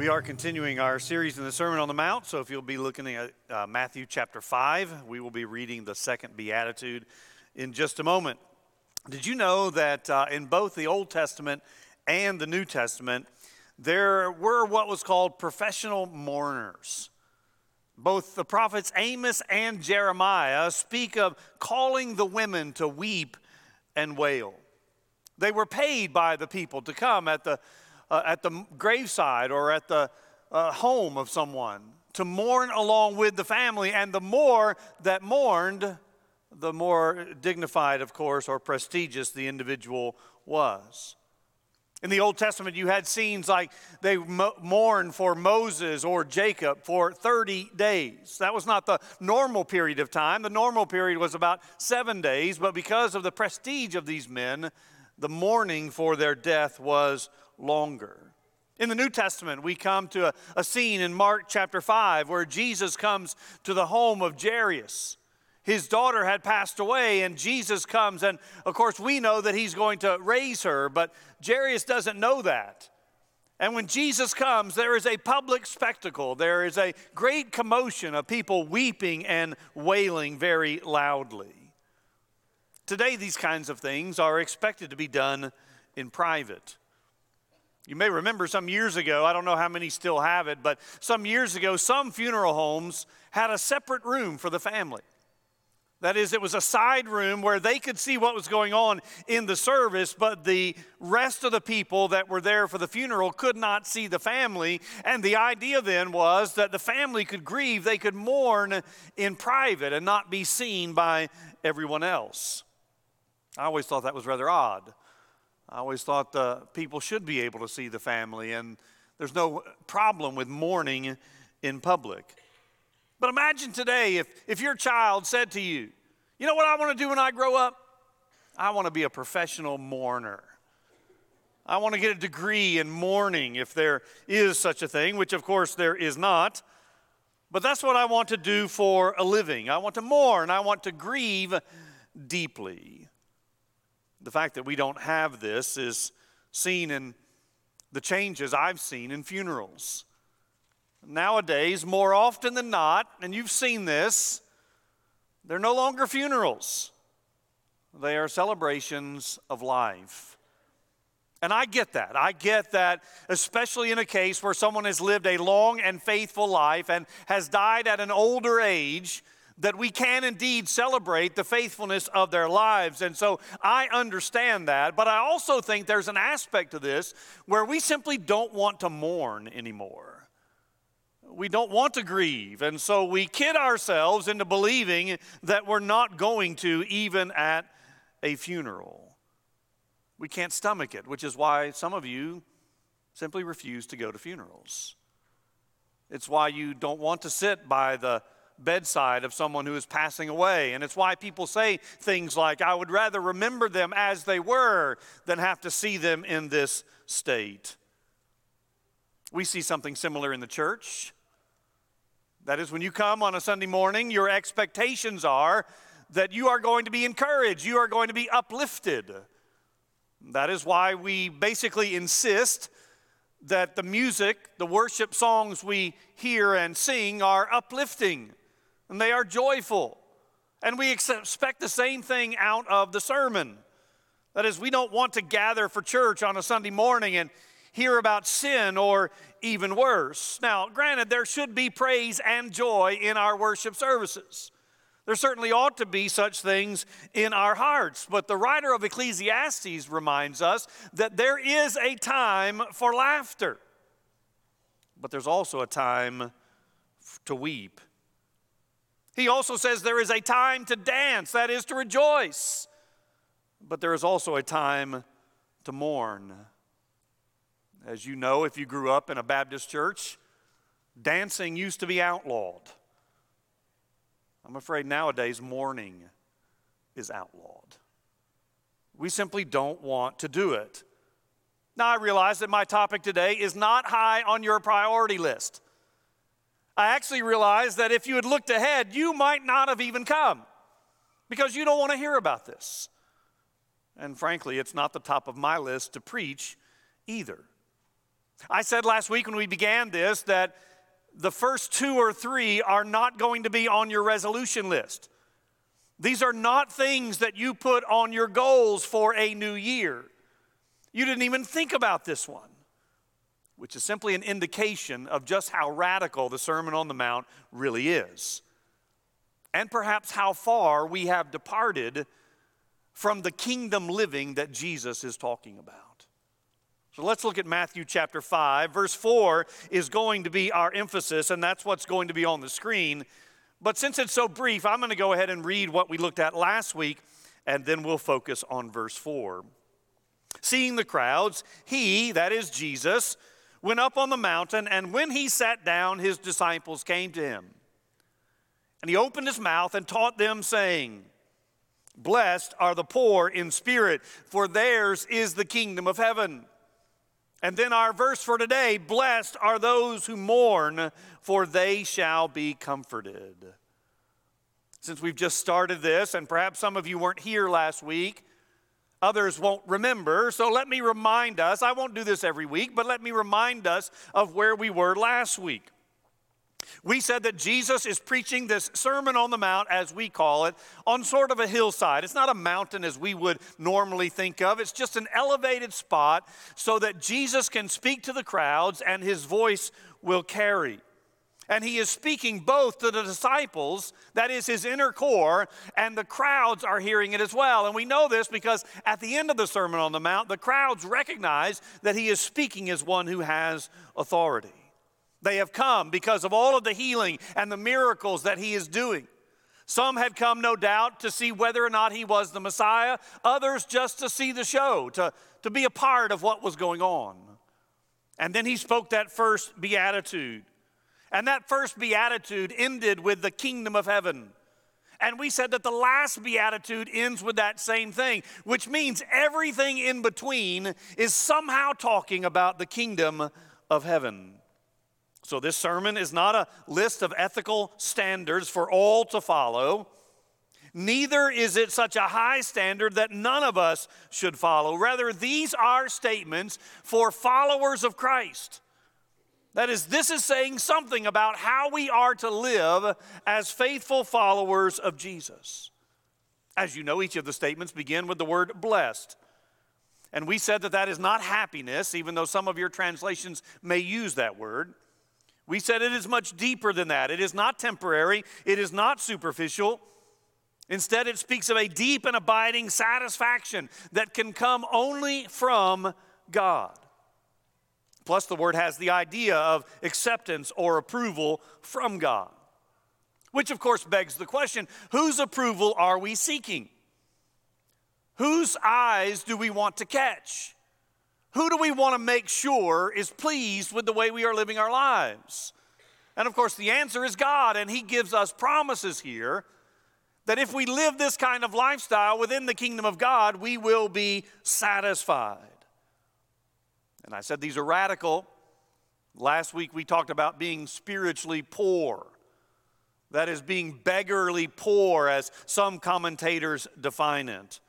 We are continuing our series in the Sermon on the Mount. So if you'll be looking at uh, Matthew chapter 5, we will be reading the second beatitude in just a moment. Did you know that uh, in both the Old Testament and the New Testament, there were what was called professional mourners? Both the prophets Amos and Jeremiah speak of calling the women to weep and wail. They were paid by the people to come at the uh, at the graveside or at the uh, home of someone to mourn along with the family. And the more that mourned, the more dignified, of course, or prestigious the individual was. In the Old Testament, you had scenes like they mourned for Moses or Jacob for 30 days. That was not the normal period of time. The normal period was about seven days, but because of the prestige of these men, the mourning for their death was longer. In the New Testament, we come to a, a, scene in Mark chapter 5 where Jesus comes to the home of Jairus. His daughter had passed away, and Jesus comes, and of course, we know that he's going to raise her, but Jairus doesn't know that. And when Jesus comes, there is a public spectacle. There is a great commotion of people weeping and wailing very loudly. Today, these kinds of things are expected to be done in private. You may remember some years ago, I don't know how many still have it, but some years ago, some funeral homes had a separate room for the family. That is, it was a side room where they could see what was going on in the service, but the rest of the people that were there for the funeral could not see the family. And the idea then was that the family could grieve, they could mourn in private and not be seen by everyone else. I always thought that was rather odd. I always thought the people should be able to see the family, and there's no problem with mourning in public. But imagine today if, if your child said to you, You know what I want to do when I grow up? I want to be a professional mourner. I want to get a degree in mourning if there is such a thing, which of course there is not. But that's what I want to do for a living. I want to mourn, I want to grieve deeply. The fact that we don't have this is seen in the changes I've seen in funerals. Nowadays, more often than not, and you've seen this, they're no longer funerals. They are celebrations of life. And I get that. I get that, especially in a case where someone has lived a long and faithful life and has died at an older age that we can indeed celebrate the faithfulness of their lives. And so I understand that, but I also think there's an aspect to this where we simply don't want to mourn anymore. We don't want to grieve. And so we kid ourselves into believing that we're not going to, even at a funeral. We can't stomach it, which is why some of you simply refuse to go to funerals. It's why you don't want to sit by the bedside of someone who is passing away. And it's why people say things like, I would rather remember them as they were than have to see them in this state. We see something similar in the church. That is, when you come on a Sunday morning, your expectations are that you are going to be encouraged, you are going to be uplifted. That is why we basically insist that the music, the worship songs we hear and sing are uplifting and they are joyful. And we expect the same thing out of the sermon. That is, we don't want to gather for church on a Sunday morning and hear about sin or even worse. Now, granted, there should be praise and joy in our worship services. There certainly ought to be such things in our hearts. But the writer of Ecclesiastes reminds us that there is a time for laughter, but there's also a time to weep. He also says there is a time to dance, that is to rejoice, but there is also a time to mourn. As you know, if you grew up in a Baptist church, dancing used to be outlawed. I'm afraid nowadays mourning is outlawed. We simply don't want to do it. Now, I realize that my topic today is not high on your priority list. I actually realized that if you had looked ahead, you might not have even come because you don't want to hear about this. And frankly, it's not the top of my list to preach either. I said last week when we began this that the first two or three are not going to be on your resolution list. These are not things that you put on your goals for a new year. You didn't even think about this one, which is simply an indication of just how radical the Sermon on the Mount really is. And perhaps how far we have departed from the kingdom living that Jesus is talking about. So let's look at Matthew chapter 5. Verse 4 is going to be our emphasis, and that's what's going to be on the screen. But since it's so brief, I'm going to go ahead and read what we looked at last week, and then we'll focus on verse 4. Seeing the crowds, he, that is Jesus, went up on the mountain, and when he sat down, his disciples came to him. And he opened his mouth and taught them, saying, Blessed are the poor in spirit, for theirs is the kingdom of heaven. And then our verse for today Blessed are those who mourn, for they shall be comforted. Since we've just started this, and perhaps some of you weren't here last week, others won't remember, so let me remind us. I won't do this every week, but let me remind us of where we were last week. We said that Jesus is preaching this Sermon on the Mount, as we call it, on sort of a hillside. It's not a mountain as we would normally think of, it's just an elevated spot so that Jesus can speak to the crowds and his voice will carry. And he is speaking both to the disciples, that is his inner core, and the crowds are hearing it as well. And we know this because at the end of the Sermon on the Mount, the crowds recognize that he is speaking as one who has authority. They have come because of all of the healing and the miracles that he is doing. Some had come, no doubt, to see whether or not he was the Messiah, others just to see the show, to, to be a part of what was going on. And then he spoke that first beatitude. And that first beatitude ended with the kingdom of heaven. And we said that the last beatitude ends with that same thing, which means everything in between is somehow talking about the kingdom of heaven. So, this sermon is not a list of ethical standards for all to follow. Neither is it such a high standard that none of us should follow. Rather, these are statements for followers of Christ. That is, this is saying something about how we are to live as faithful followers of Jesus. As you know, each of the statements begin with the word blessed. And we said that that is not happiness, even though some of your translations may use that word. We said it is much deeper than that. It is not temporary, it is not superficial. Instead, it speaks of a deep and abiding satisfaction that can come only from God. Plus, the word has the idea of acceptance or approval from God, which of course begs the question whose approval are we seeking? Whose eyes do we want to catch? Who do we want to make sure is pleased with the way we are living our lives? And of course, the answer is God, and He gives us promises here that if we live this kind of lifestyle within the kingdom of God, we will be satisfied. And I said these are radical. Last week we talked about being spiritually poor. That is, being beggarly poor, as some commentators define it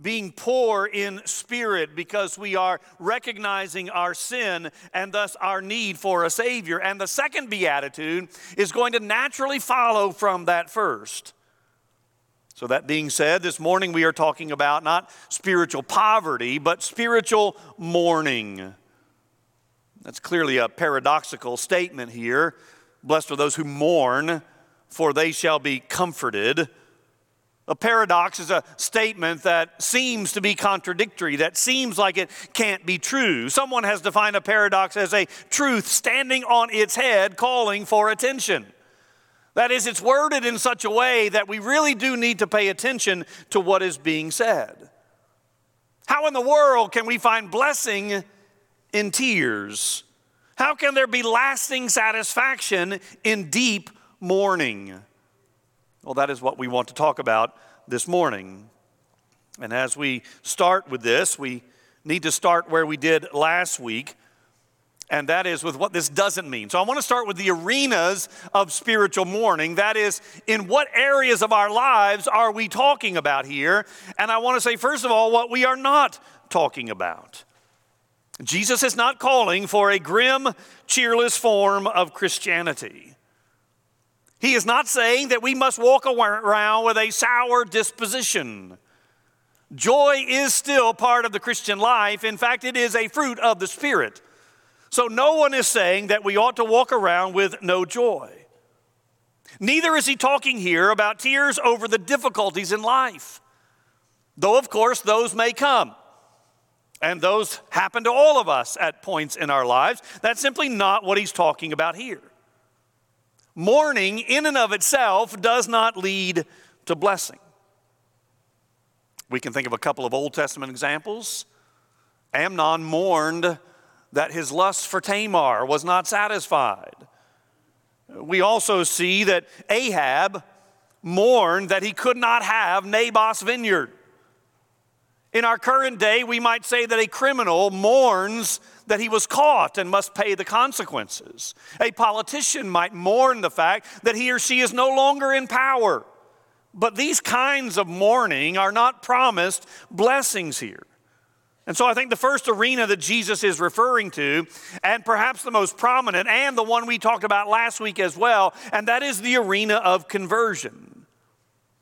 being poor in spirit because we are recognizing our sin and thus our need for a Savior. And the second beatitude is going to naturally follow from that first. So, that being said, this morning we are talking about not spiritual poverty, but spiritual mourning. That's clearly a paradoxical statement here. Blessed are those who mourn, for they shall be comforted. A paradox is a statement that seems to be contradictory, that seems like it can't be true. Someone has defined a paradox as a truth standing on its head, calling for attention. That is, it's worded in such a way that we really do need to pay attention to what is being said. How in the world can we find blessing in tears? How can there be lasting satisfaction in deep mourning? Well, that is what we want to talk about this morning. And as we start with this, we need to start where we did last week, and that is with what this doesn't mean. So I want to start with the arenas of spiritual mourning. That is, in what areas of our lives are we talking about here? And I want to say, first of all, what we are not talking about. Jesus is not calling for a grim, cheerless form of Christianity. He is not saying that we must walk around with a sour disposition. Joy is still part of the Christian life. In fact, it is a fruit of the Spirit. So, no one is saying that we ought to walk around with no joy. Neither is he talking here about tears over the difficulties in life. Though, of course, those may come. And those happen to all of us at points in our lives. That's simply not what he's talking about here. Mourning, in and of itself, does not lead to blessing. We can think of a couple of Old Testament examples. Amnon mourned that his lust for Tamar was not satisfied. We also see that Ahab mourned that he could not have Naboth's vineyard. In our current day, we might say that a criminal mourns that he was caught and must pay the consequences. A politician might mourn the fact that he or she is no longer in power. But these kinds of mourning are not promised blessings here. And so I think the first arena that Jesus is referring to, and perhaps the most prominent, and the one we talked about last week as well, and that is the arena of conversion.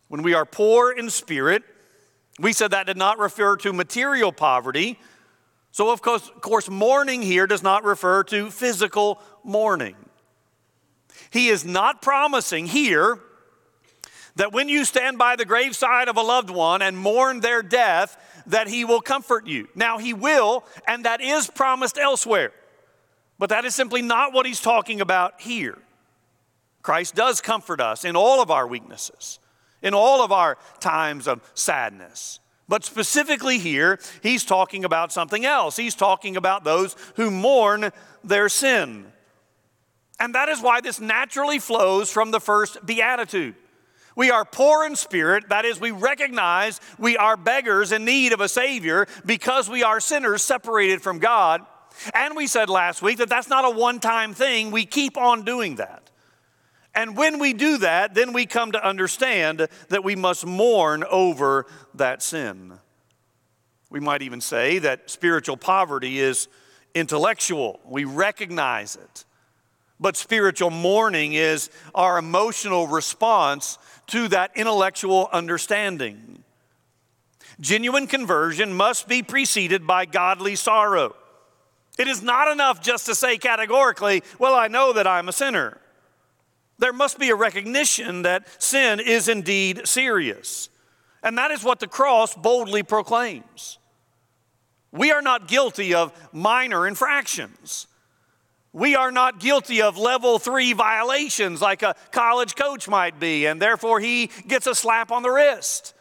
When we are poor in spirit, we said that did not refer to material poverty. So, of course, of course, mourning here does not refer to physical mourning. He is not promising here that when you stand by the graveside of a loved one and mourn their death, that he will comfort you. Now, he will, and that is promised elsewhere. But that is simply not what he's talking about here. Christ does comfort us in all of our weaknesses in all of our times of sadness. But specifically here, he's talking about something else. He's talking about those who mourn their sin. And that is why this naturally flows from the first beatitude. We are poor in spirit, that is, we recognize we are beggars in need of a Savior because we are sinners separated from God. And we said last week that that's not a one time thing, we keep on doing that. And when we do that, then we come to understand that we must mourn over that sin. We might even say that spiritual poverty is intellectual, we recognize it. But spiritual mourning is our emotional response to that intellectual understanding. Genuine conversion must be preceded by godly sorrow. It is not enough just to say categorically, Well, I know that I'm a sinner there must be a recognition that sin is indeed serious. And that is what the cross boldly proclaims. We are not guilty of minor infractions. We are not guilty of level three violations like a college coach might be, and therefore he gets a slap on the wrist.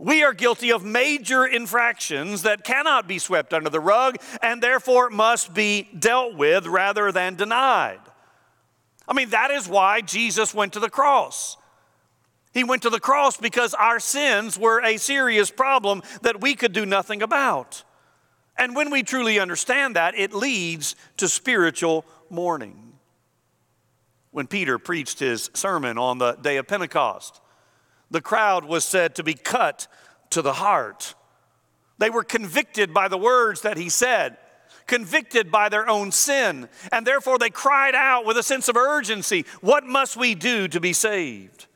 We are guilty of major infractions that cannot be swept under the rug and therefore must be dealt with rather than denied. I mean, that is why Jesus went to the cross. He went to the cross because our sins were a serious problem that we could do nothing about. And when we truly understand that, it leads to spiritual mourning. When Peter preached his sermon on the day of Pentecost, the crowd was said to be cut to the heart. They were convicted by the words that he said convicted by their own sin, and therefore they cried out with a sense of urgency What must we do to be saved?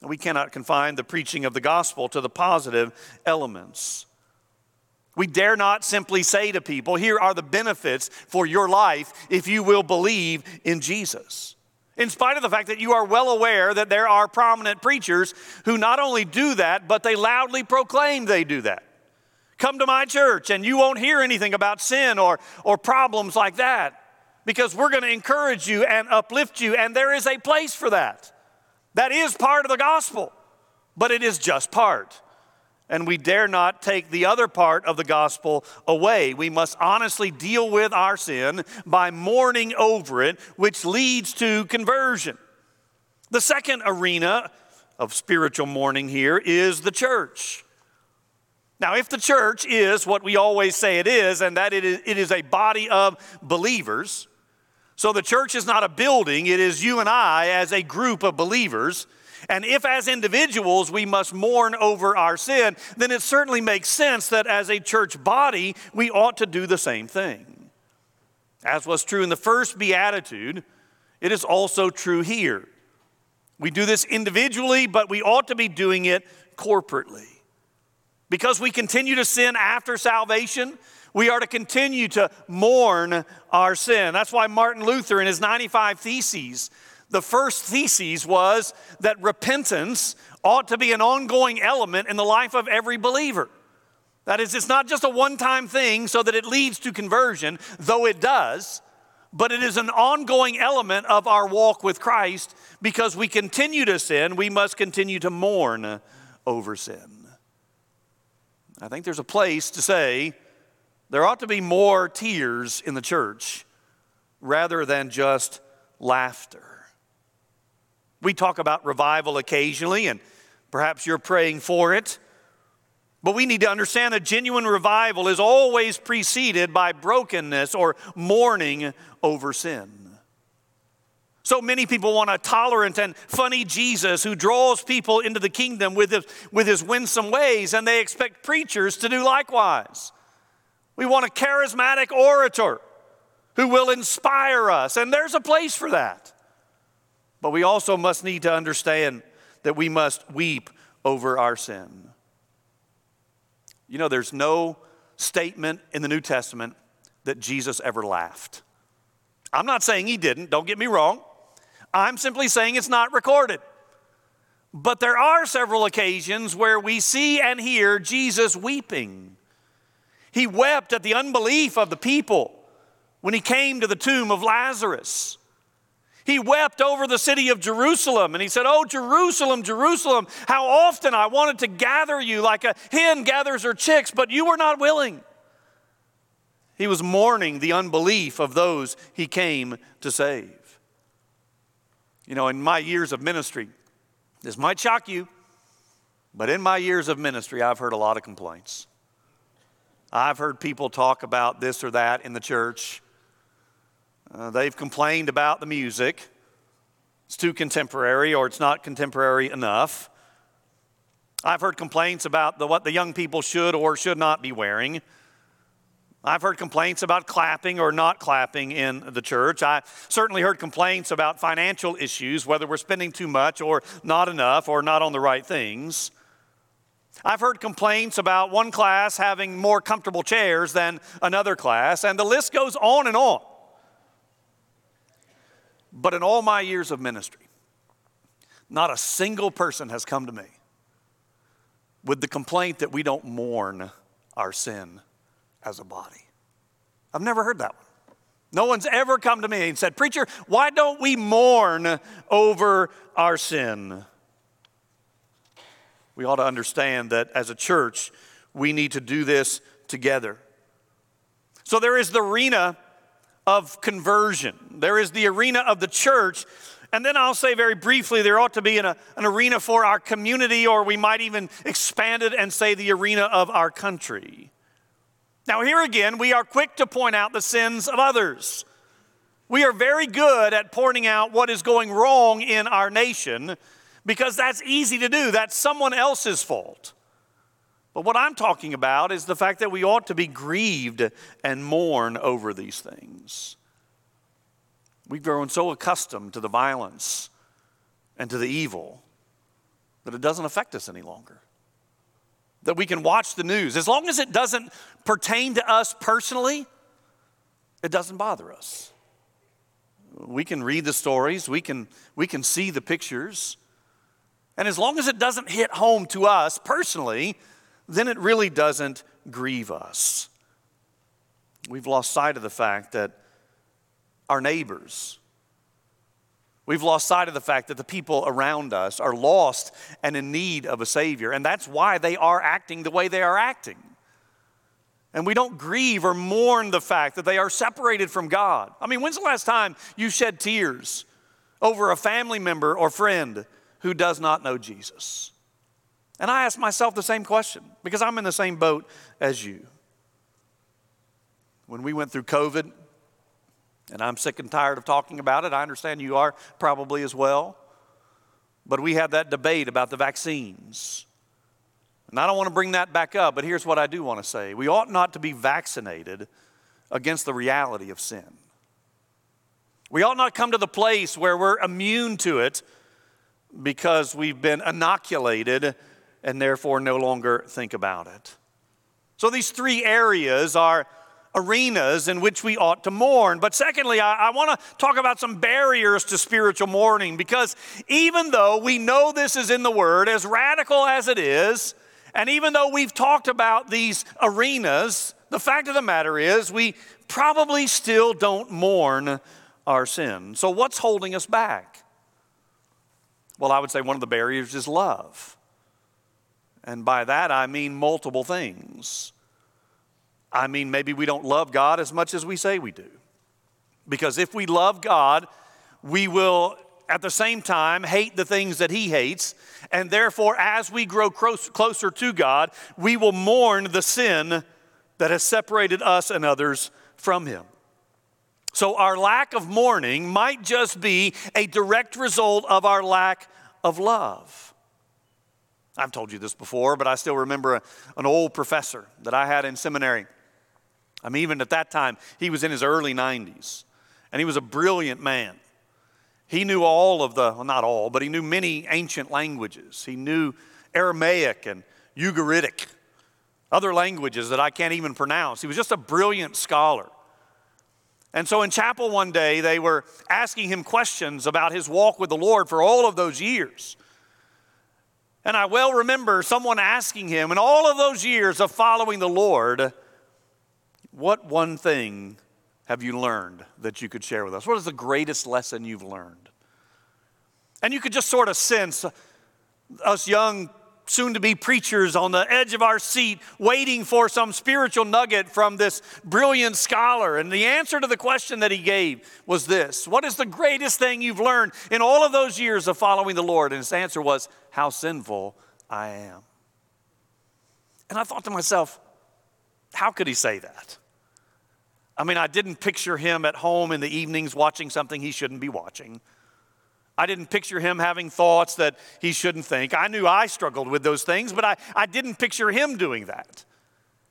We cannot confine the preaching of the gospel to the positive elements. We dare not simply say to people, Here are the benefits for your life if you will believe in Jesus. In spite of the fact that you are well aware that there are prominent preachers who not only do that, but they loudly proclaim they do that. Come to my church and you won't hear anything about sin or, or problems like that because we're going to encourage you and uplift you, and there is a place for that. That is part of the gospel, but it is just part. And we dare not take the other part of the gospel away. We must honestly deal with our sin by mourning over it, which leads to conversion. The second arena of spiritual mourning here is the church. Now, if the church is what we always say it is, and that it is, it is a body of believers, so the church is not a building, it is you and I as a group of believers. And if, as individuals, we must mourn over our sin, then it certainly makes sense that as a church body, we ought to do the same thing. As was true in the first beatitude, it is also true here. We do this individually, but we ought to be doing it corporately. Because we continue to sin after salvation, we are to continue to mourn our sin. That's why Martin Luther, in his 95 Theses, the first thesis was that repentance ought to be an ongoing element in the life of every believer. That is, it's not just a one time thing so that it leads to conversion, though it does, but it is an ongoing element of our walk with Christ because we continue to sin, we must continue to mourn over sin. I think there's a place to say there ought to be more tears in the church rather than just laughter. We talk about revival occasionally, and perhaps you're praying for it. But we need to understand that genuine revival is always preceded by brokenness or mourning over sin. So many people want a tolerant and funny Jesus who draws people into the kingdom with his, with his winsome ways, and they expect preachers to do likewise. We want a charismatic orator who will inspire us, and there's a place for that. But we also must need to understand that we must weep over our sin. You know, there's no statement in the New Testament that Jesus ever laughed. I'm not saying he didn't, don't get me wrong. I'm simply saying it's not recorded. But there are several occasions where we see and hear Jesus weeping. He wept at the unbelief of the people when he came to the tomb of Lazarus. He wept over the city of Jerusalem and he said, Oh, Jerusalem, Jerusalem, how often I wanted to gather you like a hen gathers her chicks, but you were not willing. He was mourning the unbelief of those he came to save. You know, in my years of ministry, this might shock you, but in my years of ministry, I've heard a lot of complaints. I've heard people talk about this or that in the church. Uh, they've complained about the music. It's too contemporary or it's not contemporary enough. I've heard complaints about the, what the young people should or should not be wearing. I've heard complaints about clapping or not clapping in the church. I certainly heard complaints about financial issues, whether we're spending too much or not enough or not on the right things. I've heard complaints about one class having more comfortable chairs than another class, and the list goes on and on. But in all my years of ministry, not a single person has come to me with the complaint that we don't mourn our sin as a body. I've never heard that one. No one's ever come to me and said, Preacher, why don't we mourn over our sin? We ought to understand that as a church, we need to do this together. So there is the arena of conversion, there is the arena of the church. And then I'll say very briefly, there ought to be an, an arena for our community, or we might even expand it and say the arena of our country. Now, here again, we are quick to point out the sins of others. We are very good at pointing out what is going wrong in our nation because that's easy to do. That's someone else's fault. But what I'm talking about is the fact that we ought to be grieved and mourn over these things. We've grown so accustomed to the violence and to the evil that it doesn't affect us any longer that we can watch the news. As long as it doesn't pertain to us personally, it doesn't bother us. We can read the stories, we can, we can see the pictures. And as long as it doesn't hit home to us personally, then it really doesn't grieve us. We've lost sight of the fact that our neighbors, We've lost sight of the fact that the people around us are lost and in need of a Savior, and that's why they are acting the way they are acting. And we don't grieve or mourn the fact that they are separated from God. I mean, when's the last time you shed tears over a family member or friend who does not know Jesus? And I ask myself the same question because I'm in the same boat as you. When we went through COVID, and I'm sick and tired of talking about it, I understand you are probably as well. But we had that debate about the vaccines. And I don't want to bring that back up, but here's what I do want to say. We ought not to be vaccinated against the reality of sin. We ought not come to the place where we're immune to it because we've been inoculated and therefore no longer think about it. So these three areas are arenas in which we ought to mourn. But secondly, I, I want to talk about some barriers to spiritual mourning because even though we know this is in the Word, as radical as it is, and even though we've talked about these arenas, the fact of the matter is we probably still don't mourn our sin. So, what's holding us back? Well, I would say one of the barriers is love. And by that, I mean multiple things. I mean, maybe we don't love God as much as we say we do. Because if we love God, we will at the same time hate the things that He hates. And therefore, as we grow closer to God, we will mourn the sin that has separated us and others from Him. So, our lack of mourning might just be a direct result of our lack of love. I've told you this before, but I still remember a, an old professor that I had in seminary. I mean, even at that time, he was in his early 90s, and he was a brilliant man. He knew all of the, well, not all, but he knew many ancient languages. He knew Aramaic and Ugaritic, other languages that I can't even pronounce. He was just a brilliant scholar. And so in chapel one day, they were asking him questions about his walk with the Lord for all of those years. And I well remember someone asking him, in all of those years of following the Lord, what one thing have you learned that you could share with us? What is the greatest lesson you've learned? And you could just sort of sense us young, soon to be preachers on the edge of our seat, waiting for some spiritual nugget from this brilliant scholar. And the answer to the question that he gave was this What is the greatest thing you've learned in all of those years of following the Lord? And his answer was, How sinful I am. And I thought to myself, how could he say that? I mean, I didn't picture him at home in the evenings watching something he shouldn't be watching. I didn't picture him having thoughts that he shouldn't think. I knew I struggled with those things, but I, I didn't picture him doing that.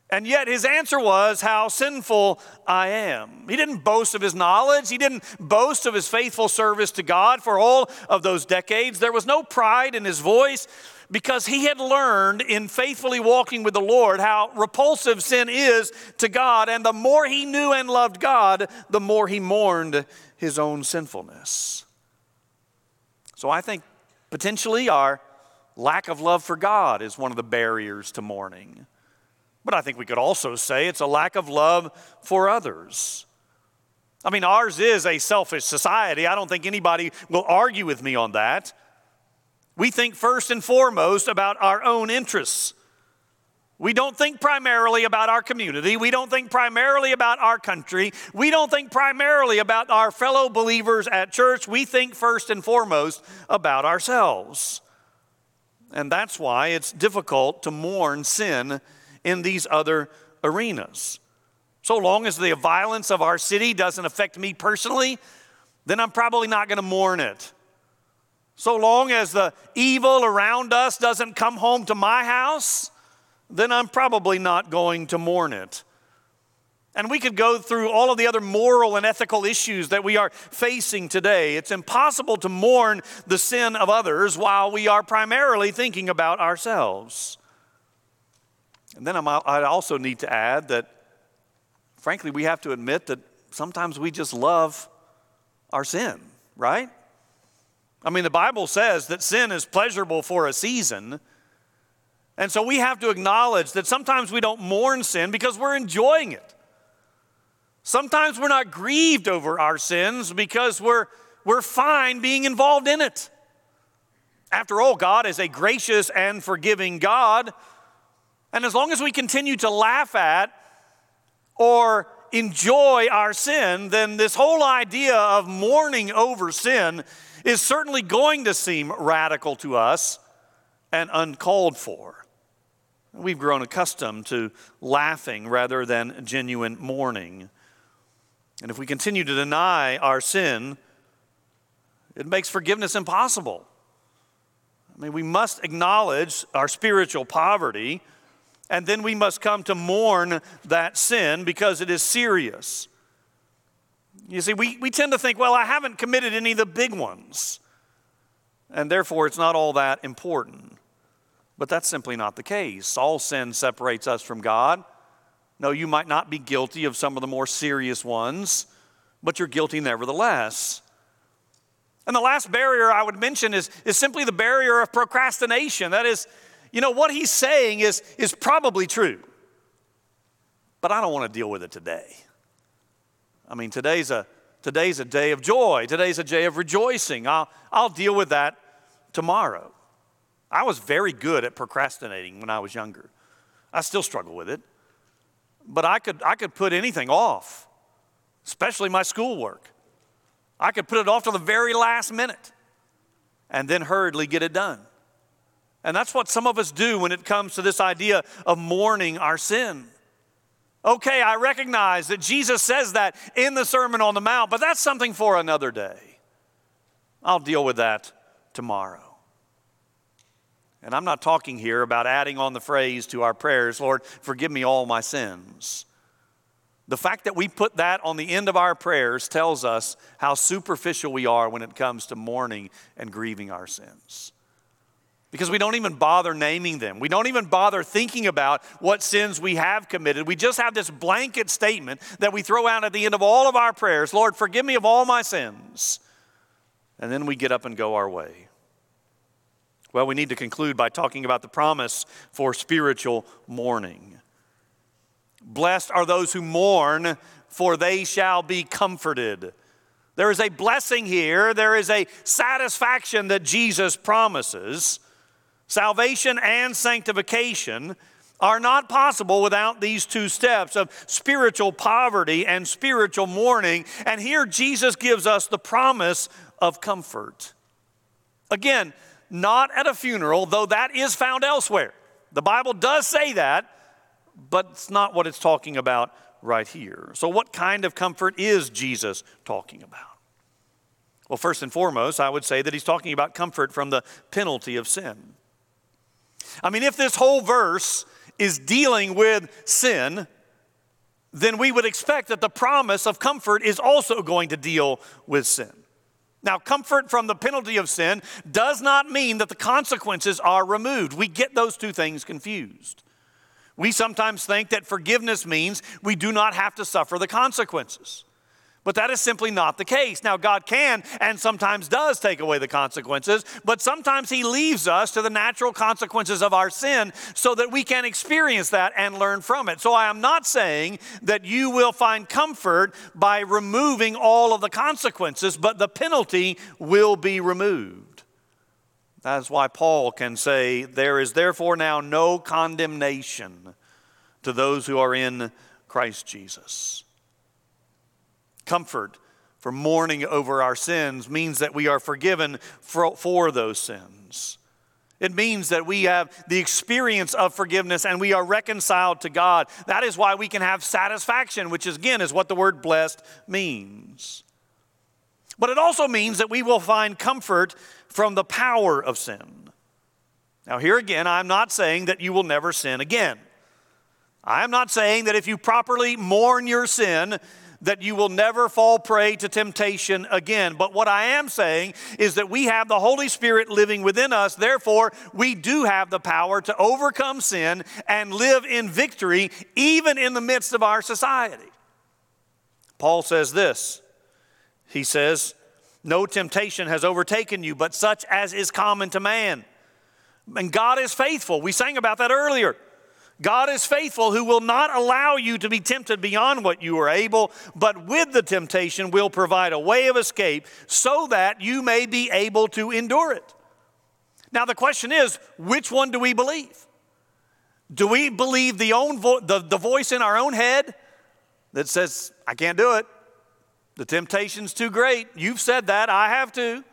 And yet his answer was, How sinful I am. He didn't boast of his knowledge. He didn't boast of his faithful service to God for all of those decades. There was no pride in his voice because he had learned in faithfully walking with the Lord how repulsive sin is to God. And the more he knew and loved God, the more he mourned his own sinfulness. So I think potentially our lack of love for God is one of the barriers to mourning. But I think we could also say it's a lack of love for others. I mean, ours is a selfish society. I don't think anybody will argue with me on that. We think first and foremost about our own interests. We don't think primarily about our community. We don't think primarily about our country. We don't think primarily about our fellow believers at church. We think first and foremost about ourselves. And that's why it's difficult to mourn sin in these other arenas. So long as the violence of our city doesn't affect me personally, then I'm probably not going to mourn it. So long as the evil around us doesn't come home to my house, then I'm probably not going to mourn it. And we could go through all of the other moral and ethical issues that we are facing today. It's impossible to mourn the sin of others while we are primarily thinking about ourselves. And then i also need to add that, frankly, we have to admit that sometimes we just love our sin, right? I mean, the Bible says that sin is pleasurable for a season. And so we have to acknowledge that sometimes we don't mourn sin because we're enjoying it. Sometimes we're not grieved over our sins because we're, we're fine being involved in it. After all, God is a gracious and forgiving God. And as long as we continue to laugh at or enjoy our sin, then this whole idea of mourning over sin is certainly going to seem radical to us and uncalled for. We've grown accustomed to laughing rather than genuine mourning. And if we continue to deny our sin, it makes forgiveness impossible. I mean, we must acknowledge our spiritual poverty, and then we must come to mourn that sin because it is serious. You see, we, we tend to think, well, I haven't committed any of the big ones, and therefore it's not all that important. But that's simply not the case. All sin separates us from God. No, you might not be guilty of some of the more serious ones, but you're guilty nevertheless. And the last barrier I would mention is, is simply the barrier of procrastination. That is, you know, what he's saying is, is probably true, but I don't want to deal with it today. I mean, today's a, today's a day of joy, today's a day of rejoicing. I'll, I'll deal with that tomorrow. I was very good at procrastinating when I was younger. I still struggle with it. But I could, I could put anything off, especially my schoolwork. I could put it off to the very last minute and then hurriedly get it done. And that's what some of us do when it comes to this idea of mourning our sin. Okay, I recognize that Jesus says that in the Sermon on the Mount, but that's something for another day. I'll deal with that tomorrow. And I'm not talking here about adding on the phrase to our prayers, Lord, forgive me all my sins. The fact that we put that on the end of our prayers tells us how superficial we are when it comes to mourning and grieving our sins. Because we don't even bother naming them. We don't even bother thinking about what sins we have committed. We just have this blanket statement that we throw out at the end of all of our prayers Lord, forgive me of all my sins. And then we get up and go our way. Well, we need to conclude by talking about the promise for spiritual mourning. Blessed are those who mourn, for they shall be comforted. There is a blessing here, there is a satisfaction that Jesus promises. Salvation and sanctification are not possible without these two steps of spiritual poverty and spiritual mourning. And here Jesus gives us the promise of comfort. Again, not at a funeral, though that is found elsewhere. The Bible does say that, but it's not what it's talking about right here. So, what kind of comfort is Jesus talking about? Well, first and foremost, I would say that he's talking about comfort from the penalty of sin. I mean, if this whole verse is dealing with sin, then we would expect that the promise of comfort is also going to deal with sin. Now, comfort from the penalty of sin does not mean that the consequences are removed. We get those two things confused. We sometimes think that forgiveness means we do not have to suffer the consequences. But that is simply not the case. Now, God can and sometimes does take away the consequences, but sometimes He leaves us to the natural consequences of our sin so that we can experience that and learn from it. So, I am not saying that you will find comfort by removing all of the consequences, but the penalty will be removed. That is why Paul can say, There is therefore now no condemnation to those who are in Christ Jesus comfort for mourning over our sins means that we are forgiven for, for those sins. It means that we have the experience of forgiveness and we are reconciled to God. That is why we can have satisfaction, which is, again is what the word blessed means. But it also means that we will find comfort from the power of sin. Now, here again, I'm not saying that you will never sin again. I am not saying that if you properly mourn your sin, that you will never fall prey to temptation again. But what I am saying is that we have the Holy Spirit living within us. Therefore, we do have the power to overcome sin and live in victory even in the midst of our society. Paul says this He says, No temptation has overtaken you, but such as is common to man. And God is faithful. We sang about that earlier. God is faithful, who will not allow you to be tempted beyond what you are able, but with the temptation will provide a way of escape so that you may be able to endure it. Now, the question is which one do we believe? Do we believe the, own vo- the, the voice in our own head that says, I can't do it? The temptation's too great. You've said that, I have to.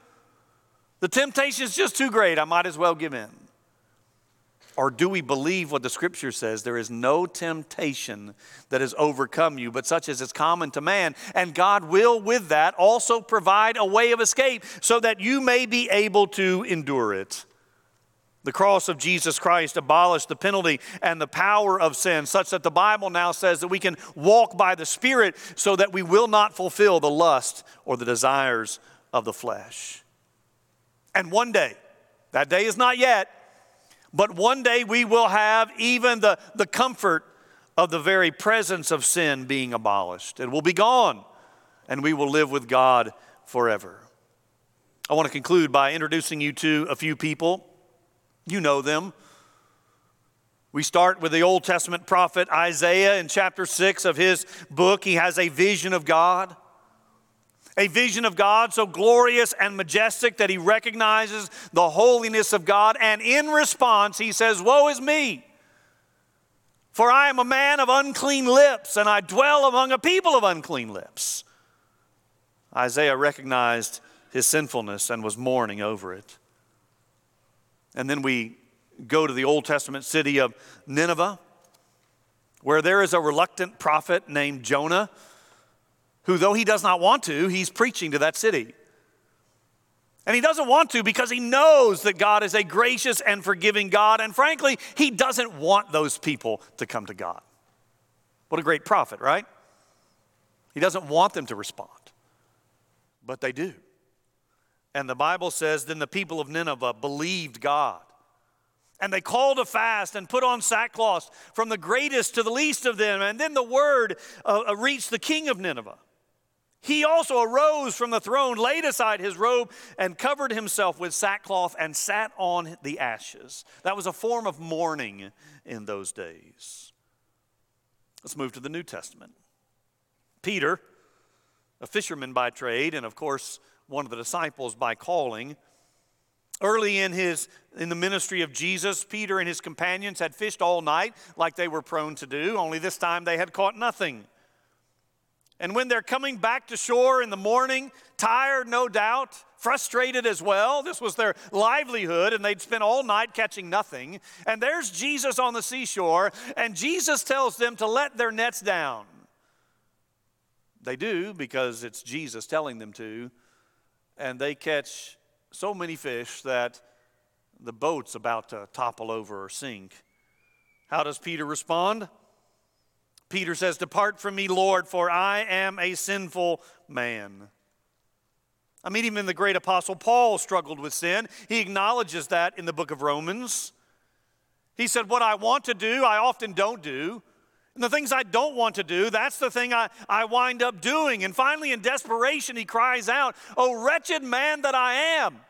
The temptation is just too great. I might as well give in. Or do we believe what the scripture says? There is no temptation that has overcome you, but such as is common to man. And God will, with that, also provide a way of escape so that you may be able to endure it. The cross of Jesus Christ abolished the penalty and the power of sin, such that the Bible now says that we can walk by the Spirit so that we will not fulfill the lust or the desires of the flesh. And one day, that day is not yet, but one day we will have even the, the comfort of the very presence of sin being abolished. It will be gone, and we will live with God forever. I want to conclude by introducing you to a few people you know them. We start with the Old Testament prophet Isaiah in chapter 6 of his book. He has a vision of God, a vision of God so glorious and majestic that he recognizes the holiness of God. And in response, he says, Woe is me! For I am a man of unclean lips, and I dwell among a people of unclean lips. Isaiah recognized his sinfulness and was mourning over it. And then we go to the Old Testament city of Nineveh, where there is a reluctant prophet named Jonah, who, though he does not want to, he's preaching to that city. And he doesn't want to because he knows that God is a gracious and forgiving God. And frankly, he doesn't want those people to come to God. What a great prophet, right? He doesn't want them to respond, but they do. And the Bible says, then the people of Nineveh believed God. And they called a fast and put on sackcloth from the greatest to the least of them. And then the word uh, uh, reached the king of Nineveh. He also arose from the throne, laid aside his robe, and covered himself with sackcloth and sat on the ashes. That was a form of mourning in those days. Let's move to the New Testament. Peter, a fisherman by trade, and of course, one of the disciples by calling. Early in his in the ministry of Jesus, Peter and his companions had fished all night like they were prone to do, only this time they had caught nothing. And when they're coming back to shore in the morning, tired no doubt, frustrated as well, this was their livelihood, and they'd spent all night catching nothing. And there's Jesus on the seashore, and Jesus tells them to let their nets down. They do because it's Jesus telling them to and they catch so many fish that the boat's about to topple over or sink. How does Peter respond? Peter says, Depart from me, Lord, for I am a sinful man. I mean, even the great apostle Paul struggled with sin. He acknowledges that in the book of Romans. He said, What I want to do, I often don't do. And the things I don't want to do, that's the thing I, I wind up doing. And finally, in desperation, he cries out, Oh, wretched man that I am,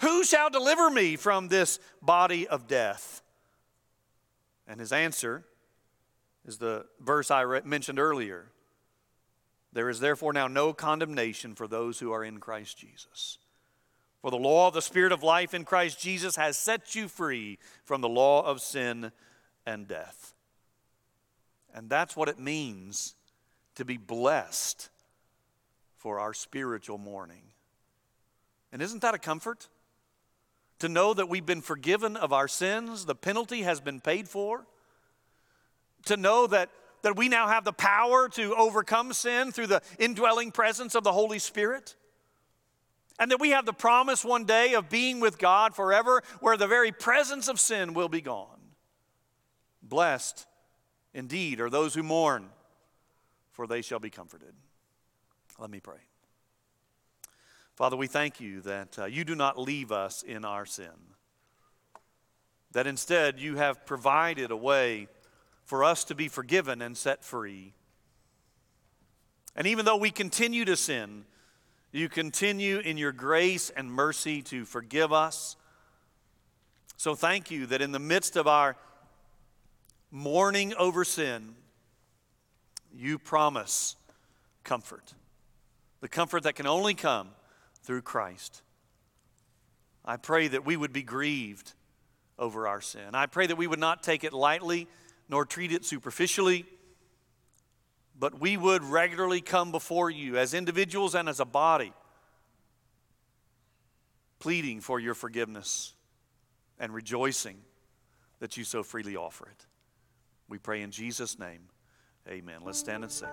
who shall deliver me from this body of death? And his answer is the verse I re- mentioned earlier. There is therefore now no condemnation for those who are in Christ Jesus. For the law of the Spirit of life in Christ Jesus has set you free from the law of sin and death. And that's what it means to be blessed for our spiritual mourning. And isn't that a comfort? To know that we've been forgiven of our sins, the penalty has been paid for. To know that, that we now have the power to overcome sin through the indwelling presence of the Holy Spirit. And that we have the promise one day of being with God forever, where the very presence of sin will be gone. Blessed Indeed, are those who mourn, for they shall be comforted. Let me pray. Father, we thank you that uh, you do not leave us in our sin, that instead you have provided a way for us to be forgiven and set free. And even though we continue to sin, you continue in your grace and mercy to forgive us. So thank you that in the midst of our mourning over sin, you promise comfort. The comfort that can only come through Christ. I pray that we would be grieved over our sin. I pray that we would not take it lightly nor treat it superficially, but we would regularly come before you as individuals and as a body pleading for your forgiveness and rejoicing that you so freely offer it. We pray in Jesus' name. Amen. Let's stand and sing.